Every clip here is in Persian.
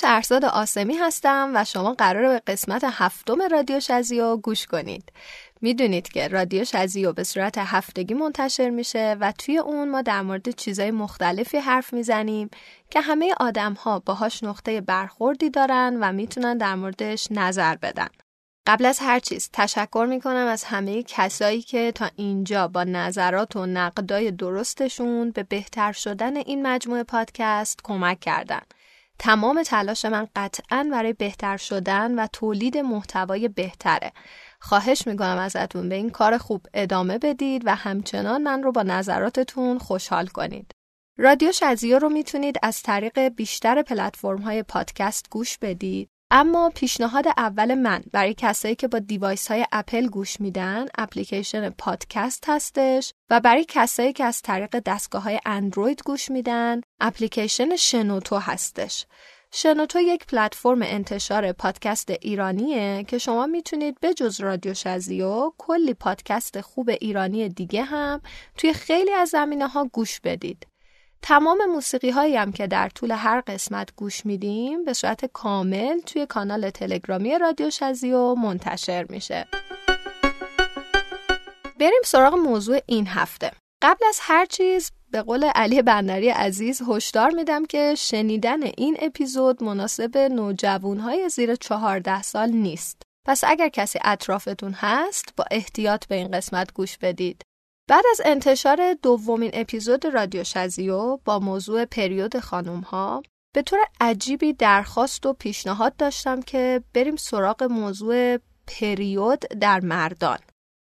شهرزاد آسمی هستم و شما قراره به قسمت هفتم رادیو شزیو گوش کنید. می‌دونید که رادیو شزیو به صورت هفتگی منتشر میشه و توی اون ما در مورد چیزای مختلفی حرف می‌زنیم که همه آدم ها باهاش نقطه برخوردی دارن و می‌تونن در موردش نظر بدن. قبل از هر چیز تشکر می‌کنم از همه کسایی که تا اینجا با نظرات و نقدای درستشون به بهتر شدن این مجموعه پادکست کمک کردن. تمام تلاش من قطعا برای بهتر شدن و تولید محتوای بهتره. خواهش می‌کنم ازتون به این کار خوب ادامه بدید و همچنان من رو با نظراتتون خوشحال کنید. رادیو شزیو رو می‌تونید از طریق بیشتر پلتفرم های پادکست گوش بدید اما پیشنهاد اول من برای کسایی که با device های اپل گوش میدن اپلیکیشن پادکست هستش و برای کسایی که از طریق دستگاه های اندروید گوش میدن اپلیکیشن شنوتو هستش شنوتو یک پلتفرم انتشار پادکست ایرانیه که شما می‌تونید به جز رادیو شزیو کلی پادکست خوب ایرانی دیگه هم توی خیلی از زمینه ها گوش بدید. تمام موسیقی هایی هم که در طول هر قسمت گوش میدیم به صورت کامل توی کانال تلگرامی رادیو شزیو منتشر میشه. بریم سراغ موضوع این هفته. قبل از هر چیز به قول علی بندری عزیز هشدار میدم که شنیدن این اپیزود مناسب نوجوانهای زیر چهارده سال نیست. پس اگر کسی اطرافتون هست با احتیاط به این قسمت گوش بدید. بعد از انتشار دومین اپیزود رادیو شزیو با موضوع پریود خانوم ها به طور عجیبی درخواست و پیشنهاد داشتم که بریم سراغ موضوع پریود در مردان.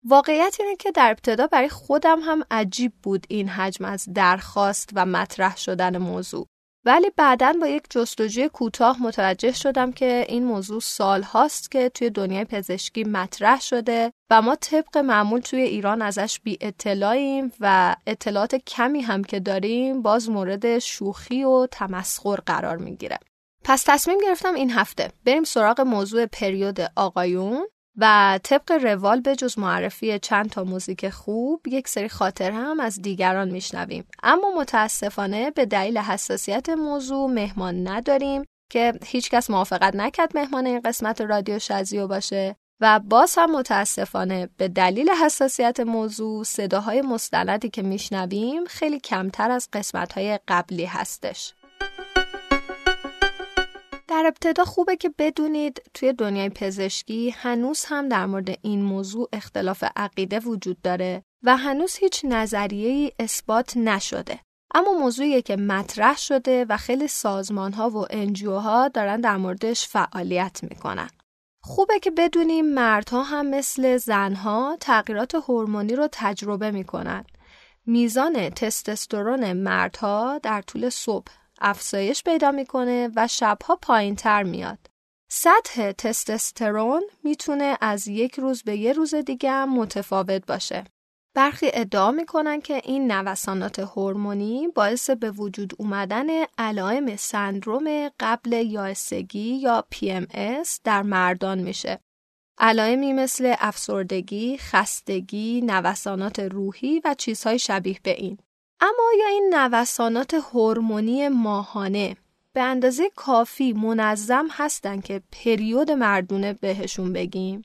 واقعیت اینه که در ابتدا برای خودم هم عجیب بود این حجم از درخواست و مطرح شدن موضوع. ولی بعدا با یک جستجوی کوتاه متوجه شدم که این موضوع سال هاست که توی دنیای پزشکی مطرح شده و ما طبق معمول توی ایران ازش بی اطلاعیم و اطلاعات کمی هم که داریم باز مورد شوخی و تمسخر قرار می‌گیره. پس تصمیم گرفتم این هفته بریم سراغ موضوع پریود آقایون و طبق روال به جز معرفی چند تا موزیک خوب یک سری خاطر هم از دیگران میشنویم. اما متاسفانه به دلیل حساسیت موضوع مهمان نداریم که هیچکس موافقت نکرد مهمان این قسمت رادیو شزیو باشه و باز هم متاسفانه به دلیل حساسیت موضوع صداهای مستندی که میشنویم خیلی کمتر از قسمتهای قبلی هستش. در ابتدا خوبه که بدونید توی دنیای پزشکی هنوز هم در مورد این موضوع اختلاف عقیده وجود داره و هنوز هیچ نظریه اثبات نشده. اما موضوعی که مطرح شده و خیلی سازمان ها و انجیو ها دارن در موردش فعالیت می‌کنن. خوبه که بدونیم مردها هم مثل زنها تغییرات هورمونی رو تجربه می‌کنن. میزان تستوسترون مردها در طول صبح افزایش پیدا می‌کنه و شبها پایین تر میاد. سطح تستوسترون می‌تونه از یک روز به یه روز دیگه هم متفاوت باشه. برخی ادعا می‌کنن که این نوسانات هورمونی باعث به وجود اومدن علائم سندروم قبل یائسگی یا PMS در مردان میشه. علائمی مثل افسردگی، خستگی، نوسانات روحی و چیزهای شبیه به این. اما آیا این نوسانات هورمونی ماهانه به اندازه کافی منظم هستن که پریود مردونه بهشون بگیم؟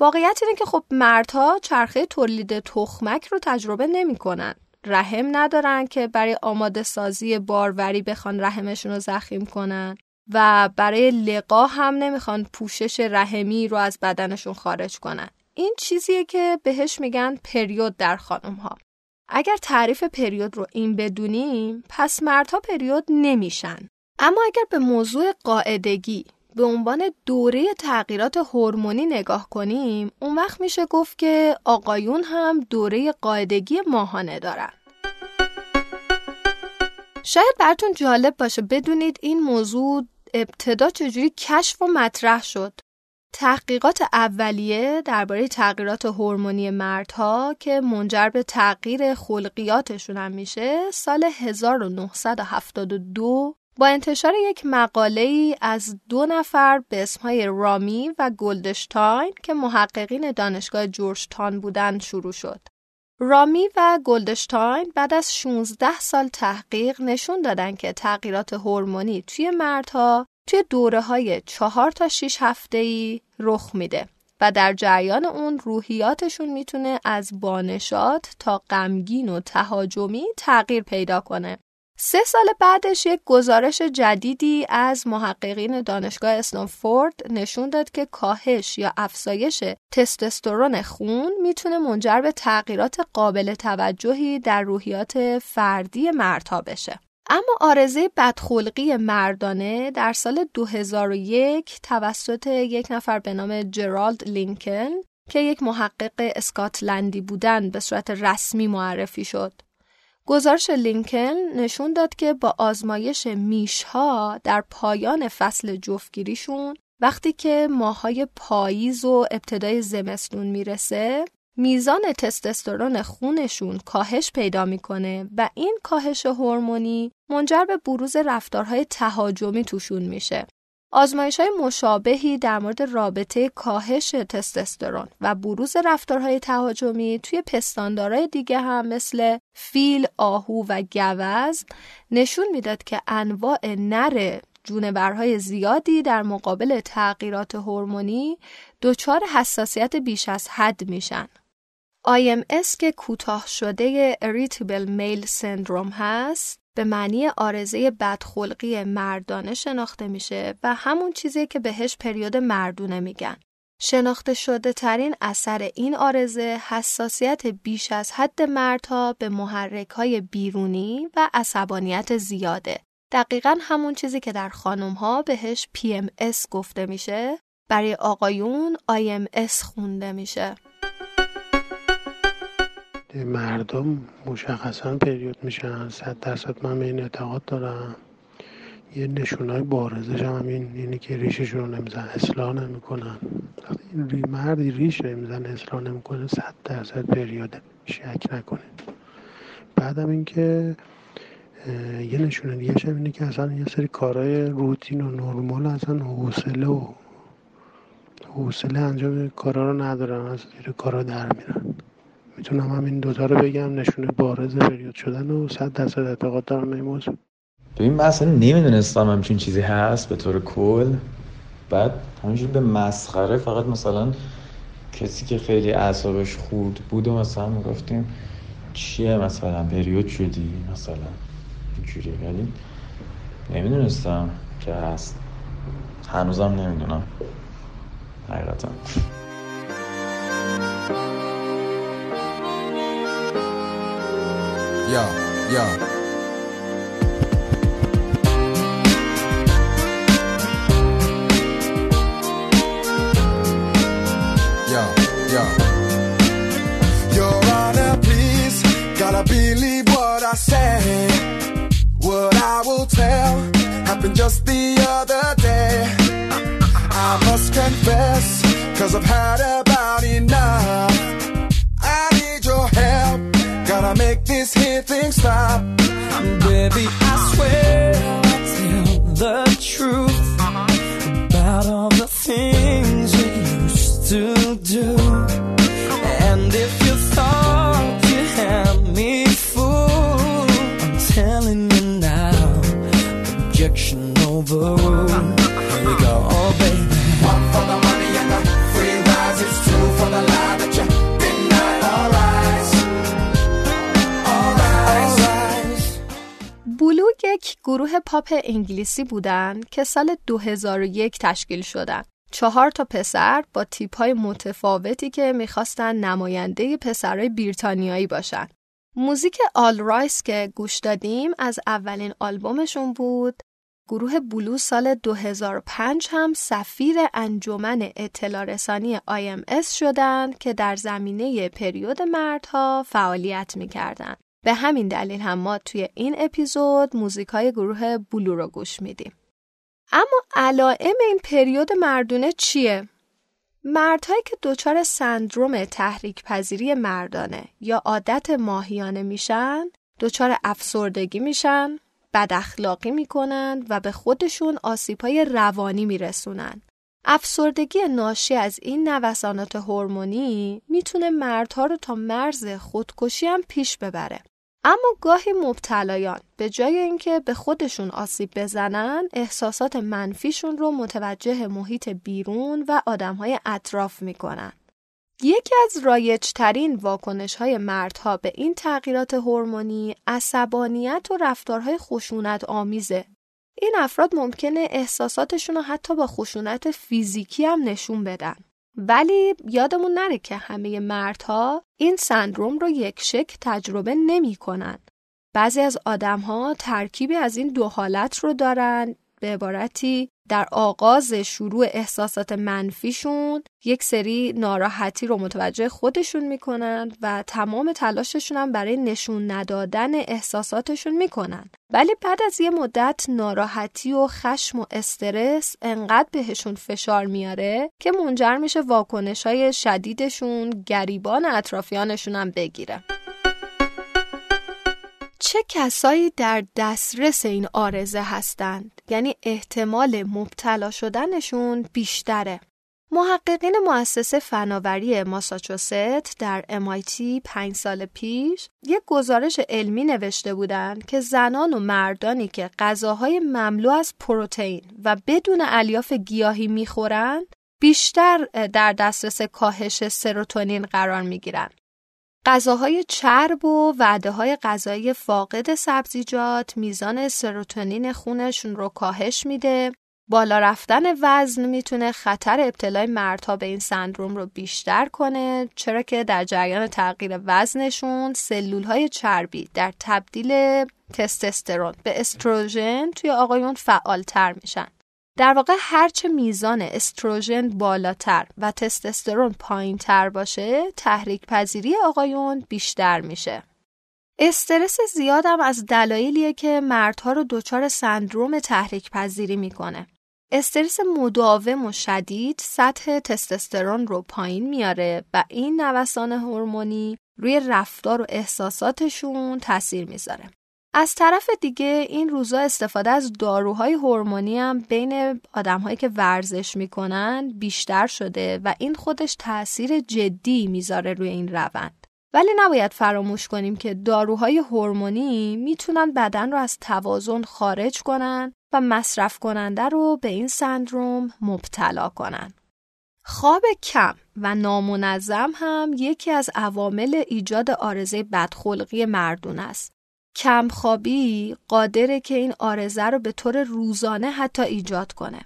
واقعیت اینه که خب مردها چرخه تولید تخمک رو تجربه نمی‌کنن. رحم ندارن که برای آماده سازی باروری بخوان رحمشون رو زخیم کنن و برای لقا هم نمی‌خوان پوشش رحمی رو از بدنشون خارج کنن. این چیزیه که بهش میگن پریود در خانم ها. اگر تعریف پریود رو این بدونیم پس مردها پریود نمیشن. اما اگر به موضوع قاعدگی به عنوان دوره تغییرات هورمونی نگاه کنیم اون وقت میشه گفت که آقایون هم دوره قاعدگی ماهانه دارن. شاید براتون جالب باشه بدونید این موضوع ابتدا چجوری کشف و مطرح شد. تحقیقات اولیه درباره تغییرات هورمونی مردها که منجر به تغییر خلقیاتشون هم میشه سال 1972 با انتشار یک مقاله ای از دو نفر به اسمهای رامی و گلدشتاین که محققین دانشگاه جورجتان بودن شروع شد. رامی و گلدشتاین بعد از 16 سال تحقیق نشون دادن که تغییرات هورمونی توی مردها توی دوره های چهار تا 6 هفته ای رخ میده و در جریان اون روحیاتشون می‌تونه از بانشات تا غمگین و تهاجمی تغییر پیدا کنه. سه سال بعدش یک گزارش جدیدی از محققین دانشگاه استانفورد نشون داد که کاهش یا افزایش تستوسترون خون می‌تونه منجر به تغییرات قابل توجهی در روحیات فردی مردها بشه. اما آرزه بدخلقی مردانه در سال 2001 توسط یک نفر به نام جرالد لینکن که یک محقق اسکاتلندی بودن به صورت رسمی معرفی شد. گزارش لینکن نشون داد که با آزمایش میشها در پایان فصل جفتگیریشون وقتی که ماهای پاییز و ابتدای زمستون می‌رسه میزان تستوسترون خونشون کاهش پیدا می‌کنه و این کاهش هورمونی منجر به بروز رفتارهای تهاجمی توشون میشه. آزمایش های مشابهی در مورد رابطه کاهش تستوسترون و بروز رفتارهای تهاجمی توی پستاندارای دیگه هم مثل فیل، آهو و گوز نشون می‌داد که انواع نر جونورهای زیادی در مقابل تغییرات هورمونی دچار حساسیت بیش از حد میشن. IMS که کوتاه شده Irritable Male Syndrome هست به معنی آرزه بدخلقی مردانه شناخته میشه و همون چیزی که بهش پریود مردونه میگن. شناخته شده ترین اثر این آرزه حساسیت بیش از حد مردها به محرک های بیرونی و عصبانیت زیاده. دقیقا همون چیزی که در خانم ها بهش PMS گفته میشه برای آقایون IMS خونده میشه. مردم مشخصا پریود میشن. صد درصد من به این اعتقاد دارم. یه نشونای بارزش هم همین اینه که ریششون رو نمیزن اصلاح نمی‌کنن. وقتی مردی ریش نمیزن اصلاح نمی‌کنه صد درصد پریوده شک نکنید بعدم اینکه یه نشونه دیگه هم اینه که اصلا یه سری کارهای روتین و نرمال اصلا حوصله و حوصله انجام کارا رو ندارن از زیر کارا در میرن. می‌تونم همین دوتا رو بگم نشونه بارز پریود شدن و صد درصد اعتقاد دارم این موضوع ببین من اصلا نمی‌دونستم همچین چیزی هست به طور کل. بعد همینجور به مسخره فقط مثلا کسی که خیلی اعصابش خورد بود و مثلا می‌گفتیم چیه مثلا؟ پریود شدی مثلا؟ اینجوری. ولی نمی‌دونستم که هست. هنوزم نمی‌دونم حقیقتا. Yo, yo. Yo, yo. Your Honor, please, gotta believe what I say. What I will tell happened just the other day. I must confess, cause I've had about Blue یک گروه پاپ انگلیسی بودن که سال 2001 تشکیل شدن. چهار تا پسر با تیپ های متفاوتی که می‌خواستن نماینده پسرهای بریتانیایی باشن. موزیک All Rise که گوش دادیم از اولین آلبومشون بود. گروه Blue سال 2005 هم سفیر انجمن اطلاع رسانی IMS شدن که در زمینه پریود مردها فعالیت می‌کردن. به همین دلیل هم ما توی این اپیزود موزیک های گروه بلو رو گوش میدیم. اما علائم این پریود مردونه چیه؟ مردهایی که دچار سندروم تحریک پذیری مردانه یا عادت ماهیانه میشن دچار افسردگی میشن بد اخلاقی می‌کنن و به خودشون آسیبهای روانی میرسونن افسردگی ناشی از این نوسانات هورمونی می‌تونه مردها رو تا مرز خودکشی هم پیش ببره اما گاهی مبتلایان به جای اینکه به خودشون آسیب بزنن احساسات منفیشون رو متوجه محیط بیرون و آدمهای اطراف می‌کنن. یکی از رایجترین واکنش های مردها به این تغییرات هورمونی عصبانیت و رفتارهای خشونت آمیزه. این افراد ممکنه احساساتشون رو حتی با خشونت فیزیکی هم نشون بدن. ولی یادمون نره که همه مردها این سندروم رو یک شک تجربه نمی کنن. بعضی از آدمها ترکیبی از این دو حالت رو دارن به عبارتی در آغاز شروع احساسات منفیشون یک سری ناراحتی رو متوجه خودشون می‌کنن و تمام تلاششون هم برای نشون ندادن احساساتشون می‌کنن. ولی بعد از یه مدت ناراحتی و خشم و استرس انقدر بهشون فشار میاره که منجر میشه واکنش های شدیدشون گریبان اطرافیانشون هم بگیره. چه کسایی در دسترس این آرزه هستند یعنی احتمال مبتلا شدنشون بیشتره محققین مؤسسه فناوری ماساچوست در MIT پنج سال پیش یک گزارش علمی نوشته بودند که زنان و مردانی که غذاهای مملو از پروتئین و بدون الیاف گیاهی می‌خورند بیشتر در دسترس کاهش سروتونین قرار می‌گیرند. غذاهای چرب و وعده های غذایی فاقد سبزیجات میزان سروتونین خونشون رو کاهش میده. بالا رفتن وزن می‌تونه خطر ابتلای مردها به این سندروم رو بیشتر کنه چرا که در جریان تغییر وزنشون سلول های چربی در تبدیل تستوسترون به استروژن توی آقایون فعالتر میشن. در واقع هرچه میزان استروژن بالاتر و تستوسترون پایینتر باشه تحریک پذیری آقایون بیشتر میشه. استرس زیادم از دلایلیه که مردها رو دچار سندروم تحریک پذیری می‌کنه. استرس مداوم و شدید سطح تستوسترون رو پایین میاره و این نوسان هورمونی روی رفتار و احساساتشون تاثیر می‌ذاره. از طرف دیگه این روزا استفاده از داروهای هورمونی هم بین آدمهایی که ورزش می‌کنن بیشتر شده و این خودش تاثیر جدی می‌ذاره روی این روند. ولی نباید فراموش کنیم که داروهای هورمونی می‌تونن بدن رو از توازن خارج کنن و مصرف کننده رو به این سندروم مبتلا کنن. خواب کم و نامنظم هم یکی از عوامل ایجاد آرزه بدخلقی مردون است. کمخوابی قادره که این آرزه رو به طور روزانه حتی ایجاد کنه.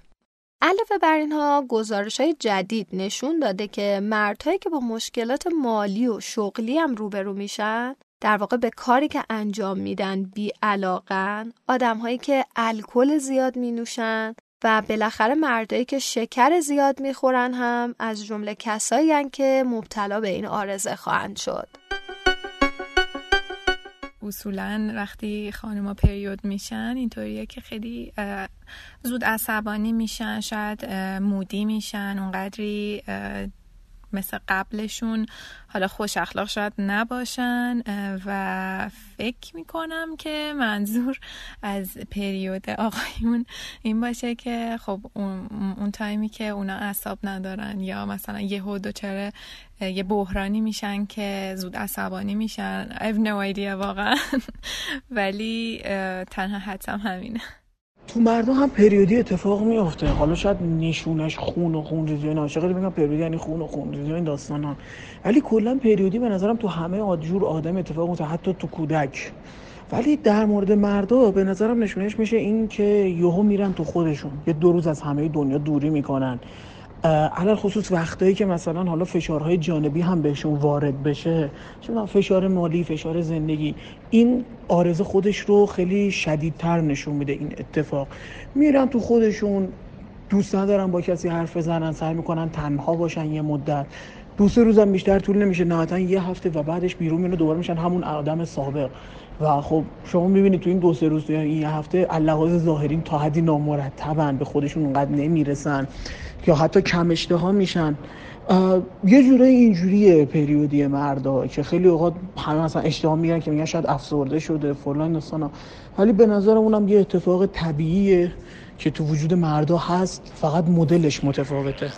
علاوه بر اینها گزارش های جدید نشون داده که مردهایی که با مشکلات مالی و شغلی هم روبرو میشن در واقع به کاری که انجام میدن بی علاقن آدم که الکل زیاد می نوشن و بالاخره مردایی که شکر زیاد می‌خورن هم از جمله کسایی که مبتلا به این آرزه خواهند شد. اصولا وقتی خانما پریود میشن اینطوریه که خیلی زود عصبانی میشن شاید مودی میشن اونقدری مثل قبلشون حالا خوش اخلاق شاید نباشن و فکر می‌کنم که منظور از پریود آقایون این باشه که خب اون, اون تایمی که اونا اصاب ندارن یا مثلا یه چرا یه بحرانی میشن که زود عصبانی میشن I have no idea واقعا. ولی تنها حدسم همینه. تو مردم هم پریودی اتفاق میافته. حالا شاید نشونش خون و خون ریزی عاشق میگن پریودی یعنی خون و خون ریزی این داستان ها. ولی کلا پریودی به نظرم تو همه جور آدم اتفاق میفته. حتی تو کودک. ولی در مورد مردا به نظرم نشونش میشه این که یهو میرن تو خودشون. یه دو روز از همه دنیا دوری می‌کنن. علل خصوص وقتایی که مثلا حالا فشارهای جانبی هم بهشون وارد بشه چون فشار مالی فشار زندگی این آرزه خودش رو خیلی شدیدتر نشون میده این اتفاق. میرن تو خودشون دوست ندارن با کسی حرف بزنن سعی می‌کنن تنها باشن یه مدت. دو سه روزم بیشتر طول نمیشه نهایتا یه هفته و بعدش بیرون میونه دوباره میشن همون آدم سابق. و خب شما می‌بینید تو این دو سه روز این یه هفته اللحاظ ظاهرین تا حدی نامرتبن به خودشون اونقدر نمی‌رسن. یا حتی کم اشتها میشن. یه جوره اینجوریه پریودی مردا که خیلی اوقات همه مثلا اشتها میگن که میگن شاید افسرده شده فلان داستانا ولی به نظرم اونم یه اتفاق طبیعیه که تو وجود مردا هست فقط مدلش متفاوته.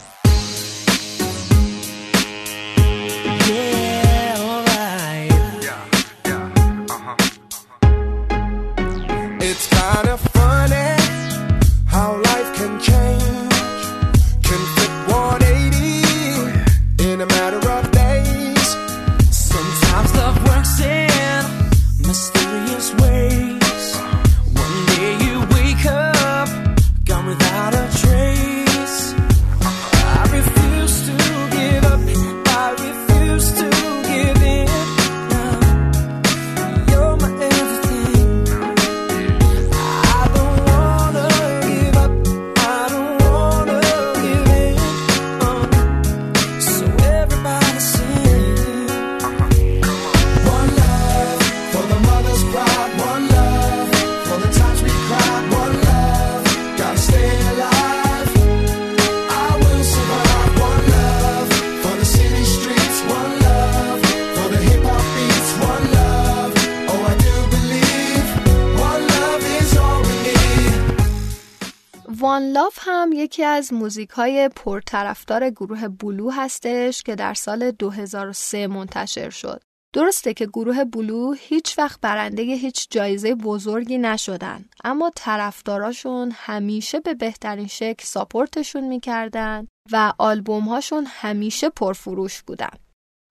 لاف هم یکی از موزیک های پرطرفدار گروه بلو هستش که در سال 2003 منتشر شد. درسته که گروه بلو هیچ وقت برنده هیچ جایزه بزرگی نشدن اما طرفداراشون همیشه به بهترین شکل ساپورتشون می‌کردن و آلبوم هاشون همیشه پرفروش بودن.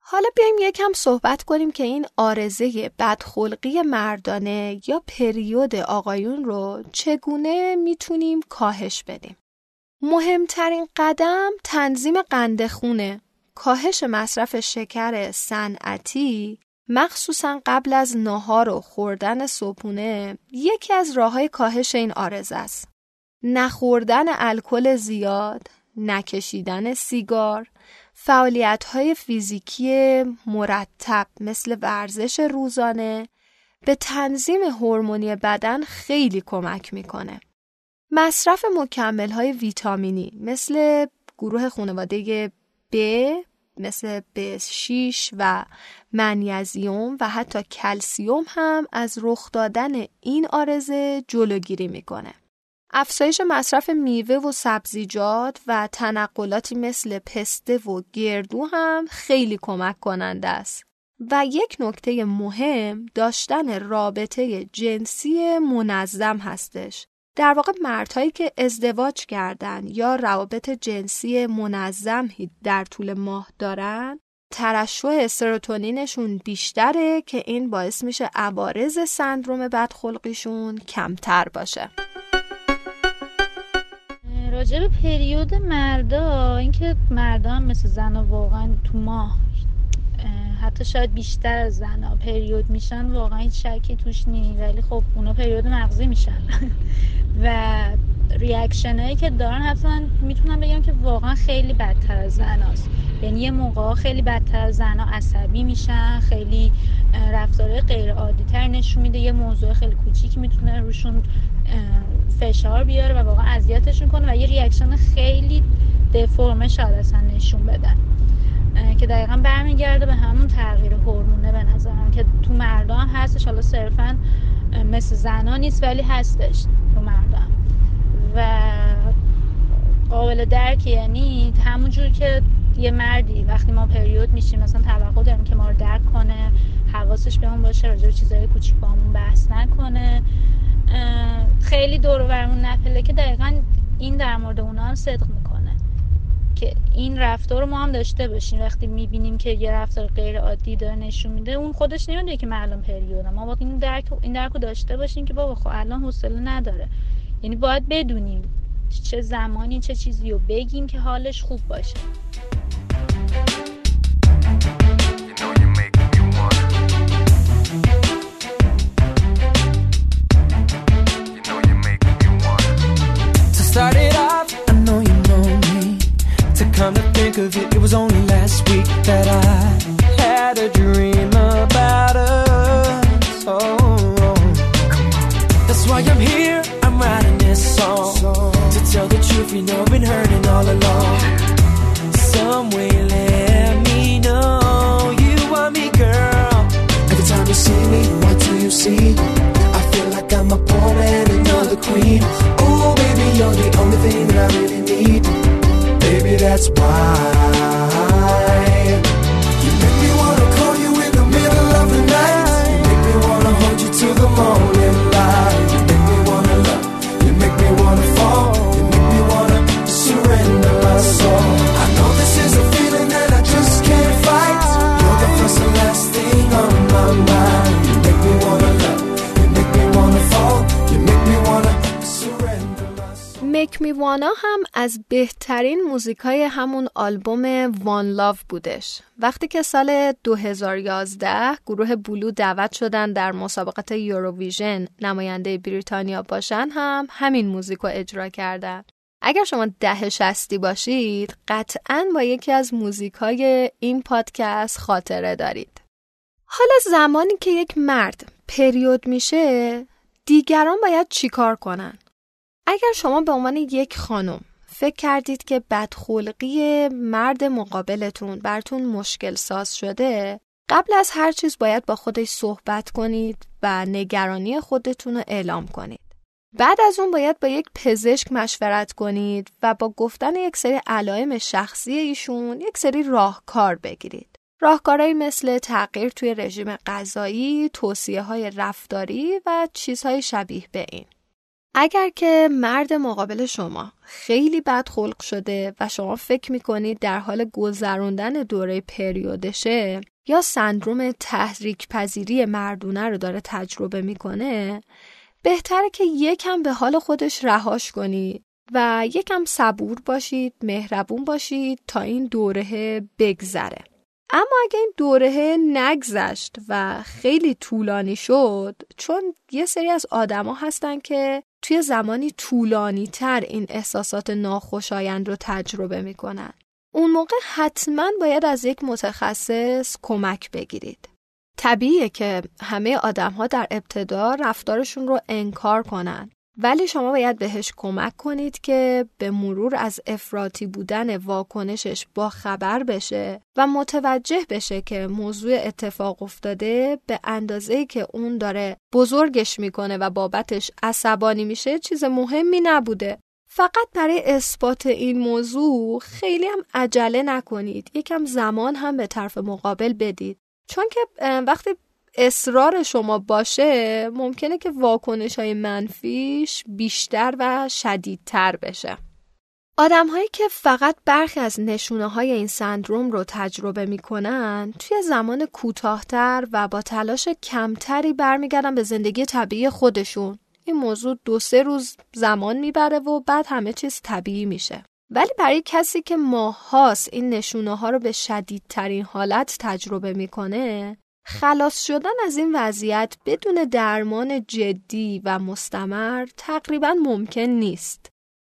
حالا بیایم یکم صحبت کنیم که این آرزه بدخلقی مردانه یا پریود آقایون رو چگونه می‌تونیم کاهش بدیم. مهمترین قدم تنظیم قند خونه کاهش مصرف شکر صنعتی مخصوصا قبل از نهار و خوردن صبحونه یکی از راه های کاهش این آرزه است. نخوردن الکل زیاد، نکشیدن سیگار، فعالیت های فیزیکی مرتب مثل ورزش روزانه به تنظیم هورمونی بدن خیلی کمک می‌کنه. مصرف مکمل های ویتامینی مثل گروه خانواده B مثل B6 و منیزیوم و حتی کلسیوم هم از رخ دادن این آرزه جلوگیری می‌کنه. افزایش مصرف میوه و سبزیجات و تنقلاتی مثل پسته و گردو هم خیلی کمک کننده است. و یک نکته مهم داشتن رابطه جنسی منظم هستش. در واقع مردهایی که ازدواج کردن یا روابط جنسی منظم در طول ماه دارن ترشح سروتونینشون بیشتره که این باعث میشه عوارض سندروم بدخلقیشون کمتر باشه. راجع به پریود مردا اینکه مردا هم مثل زنا واقعا تو ماه حتی شاید بیشتر از زنا پریود میشن واقعا هیچ شکی توش نی ولی خب اونا پریود مغزی میشن. و reaction هایی که دارن حتما می‌تونم بگم که واقعا خیلی بدتر از زناست. یعنی یه موقع خیلی بدتر از زنا عصبی میشن خیلی رفتار غیر عادی تر نشون میده. یه موضوع خیلی کوچیک می‌تونه روشون فشار بیاره و واقعا اذیتشون کنه و یه reaction خیلی دفرمه شاید اصلا نشون بدن. که دقیقا برمیگرده به همون تغییر هورمونه به نظرم که تو مردان هستش. حالا صرفا مثل زنا نیست ولی هستش تو مردان و قابل درک یعنی همونجور که یه مردی وقتی ما پریود میشیم مثلا توقع داریم که ما رو درک کنه حواسش به اون باشه راجع به چیزای کوچیک با همون بحث نکنه. خیلی دور برمون نپله که دقیقا این در مورد اونا هم صدق می‌کنه. که این رفتار رو ما هم داشته باشیم. وقتی می‌بینیم که یه رفتار غیر عادی داره نشون میده اون خودش نمی‌دونه که من الان ما باید این درک این درک رو داشته باشیم که بابا خب الان حوصله نداره. یعنی باید بدونیم چه زمانی چه چیزی رو بگیم که حالش خوب باشه. Think of it, it was only last week that I had a dream about us. Oh, that's why I'm here. I'm writing this song to tell the truth. You know, I've been hurting all along. Some way, let me know you want me, girl. Every time you see me, what do you see? I feel like I'm a pawn and another queen. Oh, baby, you're the only thing that I really need. That's why. You make me wanna call you in the middle of the night. You make me wanna hold you till the morning light. You make me wanna love. You make me wanna fall. You make me wanna surrender my soul. I know this is a feeling that I just can't fight. You're the first and last thing on my mind. You make me wanna love. You make me wanna fall. You make me wanna surrender my soul. Make Me Wanna از بهترین موزیکای همون آلبوم وان لاو بودش. وقتی که سال 2011 گروه بلو دعوت شدن در مسابقات یوروویژن نماینده بریتانیا باشن هم همین موزیک رو اجرا کردن. اگر شما ده شستی باشید قطعا با یکی از موزیکای این پادکست خاطره دارید. حالا زمانی که یک مرد پریود میشه دیگران باید چیکار کنن؟ اگر شما به عنوان یک خانم فکر کردید که بدخلقی مرد مقابلتون براتون مشکل ساز شده قبل از هر چیز باید با خودش صحبت کنید و نگرانی خودتون رو اعلام کنید. بعد از اون باید با یک پزشک مشورت کنید و با گفتن یک سری علائم شخصی ایشون یک سری راهکار بگیرید. راهکارهایی مثل تغییر توی رژیم غذایی، توصیه های رفتاری و چیزهای شبیه به این. اگر که مرد مقابل شما خیلی بد خلق شده و شما فکر می‌کنید در حال گذروندن دوره پریودشه یا سندروم تحریک پذیری مردونه رو داره تجربه می‌کنه بهتره که یکم به حال خودش رهاش کنید و یکم صبور باشید مهربون باشید تا این دوره بگذره. اما اگه این دوره نگذشت و خیلی طولانی شد چون یه سری از آدما هستن که توی زمانی طولانی تر این احساسات ناخوشایند رو تجربه می‌کنن. اون موقع حتما باید از یک متخصص کمک بگیرید. طبیعیه که همه آدم ها در ابتدا رفتارشون رو انکار کنن. ولی شما باید بهش کمک کنید که به مرور از افراطی بودن واکنشش با خبر بشه و متوجه بشه که موضوع اتفاق افتاده به اندازه که اون داره بزرگش می‌کنه و بابتش عصبانی میشه چیز مهمی نبوده. فقط برای اثبات این موضوع خیلی هم عجله نکنید. یکم زمان هم به طرف مقابل بدید. چون که وقتی اصرار شما باشه ممکنه که واکنش های منفیش بیشتر و شدیدتر بشه. آدم هایی که فقط برخی از نشونه های این سندروم رو تجربه می‌کنن توی زمان کوتاهتر و با تلاش کمتری برمیگردن به زندگی طبیعی خودشون. این موضوع دو سه روز زمان می‌بره و بعد همه چیز طبیعی میشه. ولی برای کسی که ماهاست این نشونه ها رو به شدیدترین حالت تجربه می‌کنه خلاص شدن از این وضعیت بدون درمان جدی و مستمر تقریبا ممکن نیست.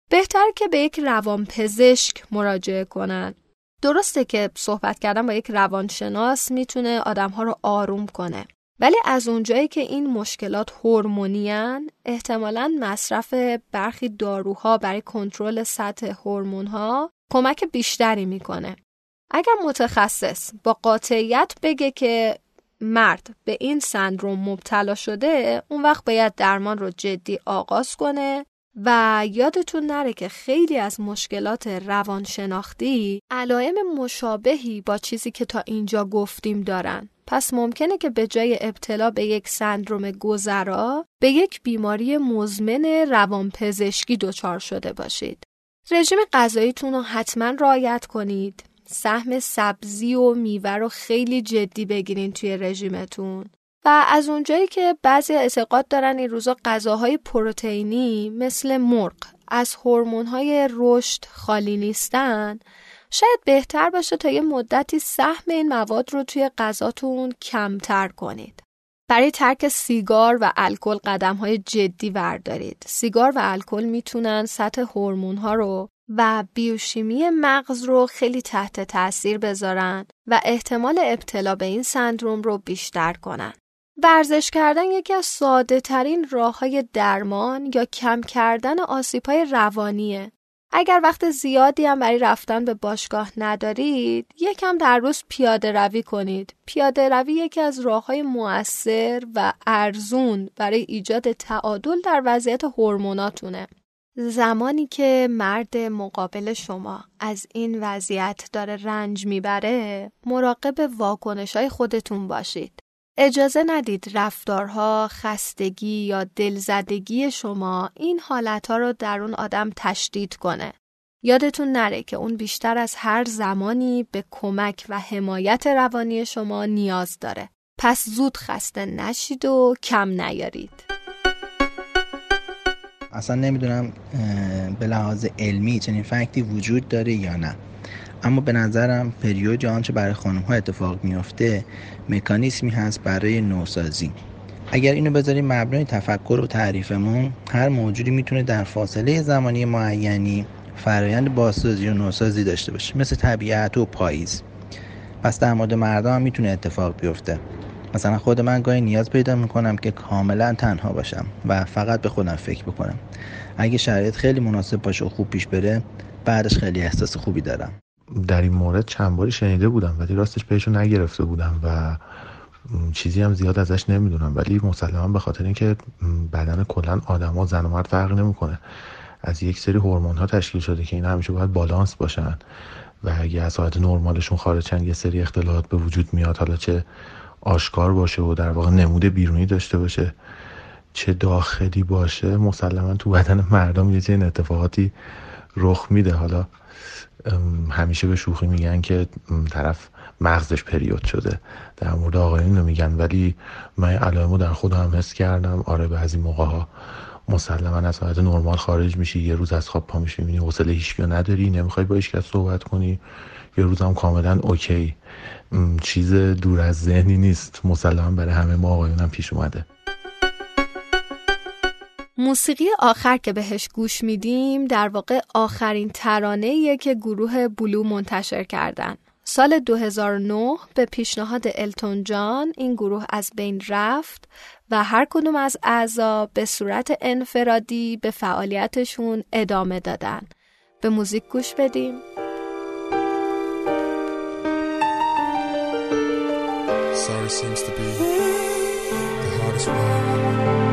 بهتر که به یک روانپزشک مراجعه کنند. درسته که صحبت کردن با یک روانشناس می‌تونه آدمها رو آروم کنه. ولی از اونجایی که این مشکلات هورمونیان احتمالا مصرف برخی داروها برای کنترل سطح هورمونها کمک بیشتری می‌کنه. اگر متخصص با قاطعیت بگه که مرد به این سندروم مبتلا شده اون وقت باید درمان رو جدی آغاز کنه و یادتون نره که خیلی از مشکلات روانشناختی علائم مشابهی با چیزی که تا اینجا گفتیم دارن پس ممکنه که به جای ابتلا به یک سندروم گذرا به یک بیماری مزمن روانپزشکی دچار شده باشید. رژیم غذاییتون رو حتما رعایت کنید. سهم سبزی و میوه رو خیلی جدی بگیرین توی رژیمتون و از اونجایی که بعضی اعتقاد دارن این روزا غذاهای پروتئینی مثل مرغ از هورمون‌های رشد خالی نیستن شاید بهتر باشه تا یه مدتی سهم این مواد رو توی غذاتون کمتر کنید. برای ترک سیگار و الکل قدم های جدی وردارید. سیگار و الکل می‌تونن سطح هورمون ها رو و بیوشیمی مغز رو خیلی تحت تاثیر بذارن و احتمال ابتلا به این سندروم رو بیشتر کنن. ورزش کردن یکی از ساده ترین راه های درمان یا کم کردن آسیب های روانیه. اگر وقت زیادی هم برای رفتن به باشگاه ندارید، یکم در روز پیاده روی کنید. پیاده روی یکی از راه های مؤثر و ارزون برای ایجاد تعادل در وضعیت هورموناتونه. زمانی که مرد مقابل شما از این وضعیت داره رنج می‌بره مراقب واکنش های خودتون باشید. اجازه ندید رفتارها، خستگی یا دلزدگی شما این حالتها رو در اون آدم تشدید کنه. یادتون نره که اون بیشتر از هر زمانی به کمک و حمایت روانی شما نیاز داره. پس زود خسته نشید و کم نیارید. اصلا نمی‌دونم به لحاظ علمی چنین فکتی وجود داره یا نه. اما به نظرم پریود یا آنچه برای خانم ها اتفاق میافته مکانیسمی هست برای نوسازی. اگر اینو بذاریم مبنای تفکر و تعریفمون هر موجودی می‌تونه در فاصله زمانی معینی فرایند بازسازی و نوسازی داشته باشه مثل طبیعت و پاییز. پس در مورد مردم هم می‌تونه اتفاق بیفته. مثلا خود من گاهی نیاز پیدا می‌کنم که کاملا تنها باشم و فقط به خودم فکر بکنم. اگه شرایط خیلی مناسب باشه و خوب پیش بره بعدش خیلی احساس خوبی دارم. در این مورد چند باری شنیده بودم ولی راستش بهشون نگرفته بودم و چیزی هم زیاد ازش نمی‌دونم. ولی مسلما به خاطر اینکه بدن کلا آدما زن و مرد فرق نمی‌کنه. از یک سری هورمون ها تشکیل شده که این همیشه باید بالانس باشن. و اگه از حالت نرمالشون خارجن یه سری اختلالات به وجود میاد. حالا چه آشکار باشه و در واقع نمود بیرونی داشته باشه. چه داخلی باشه مسلما تو بدن مردم یه چنین اتفاقاتی رخ میده. حالا همیشه به شوخی میگن که طرف مغزش پریود شده. در مورد آقایون رو میگن. ولی من علائمو در خودم حس کردم. آره بعضی موقع ها مسلما از حالت نرمال خارج میشی یه روز از خواب پا میشی می‌بینی حوصله هیچ نداری نمی‌خوای با هیچ صحبت کنی. یه روز هم کاملا اوکی چیز دور از ذهنی نیست مسلما برای همه ما آقایون هم پیش اومده موسیقی آخر که بهش گوش میدیم در واقع آخرین ترانه که گروه بلو منتشر کردن سال 2009 به پیشنهاد التون جان این گروه از بین رفت و هر کدوم از اعضا به صورت انفرادی به فعالیتشون ادامه دادن. به موزیک گوش بدیم. Sorry seems to be the hardest و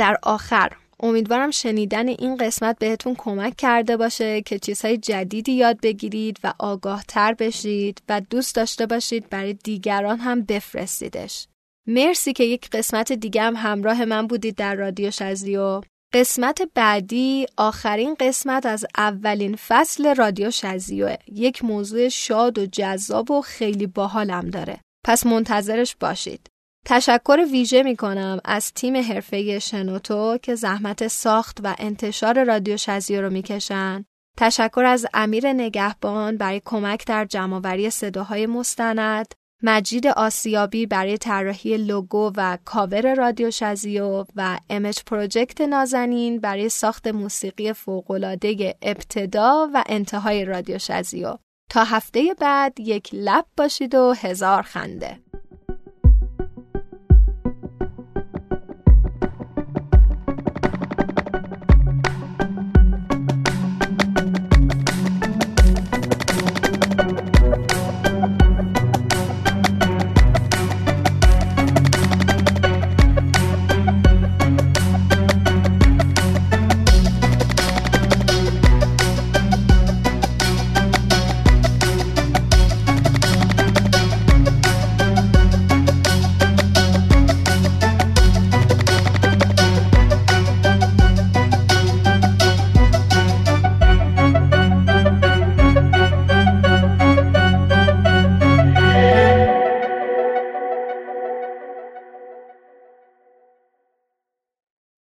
در آخر امیدوارم شنیدن این قسمت بهتون کمک کرده باشه که چیزهای جدیدی یاد بگیرید و آگاه تر بشید و دوست داشته باشید برای دیگران هم بفرستیدش. مرسی که یک قسمت دیگه هم همراه من بودید در رادیو شزیو. قسمت بعدی آخرین قسمت از اولین فصل رادیو شزیوه. یک موضوع شاد و جذاب و خیلی باحالم داره. پس منتظرش باشید. تشکر ویژه می کنم از تیم حرفه شنوتو که زحمت ساخت و انتشار رادیو شزیو رو می‌کشن. تشکر از امیر نگهبان برای کمک در جمعآوری صداهای مستند، مجید آسیابی برای طراحی لوگو و کاور رادیو شزیو و امج پروژکت نازنین برای ساخت موسیقی فوقالعاده ابتدا و انتهای رادیو شزیو. تا هفته بعد یک لب باشید و هزار خنده.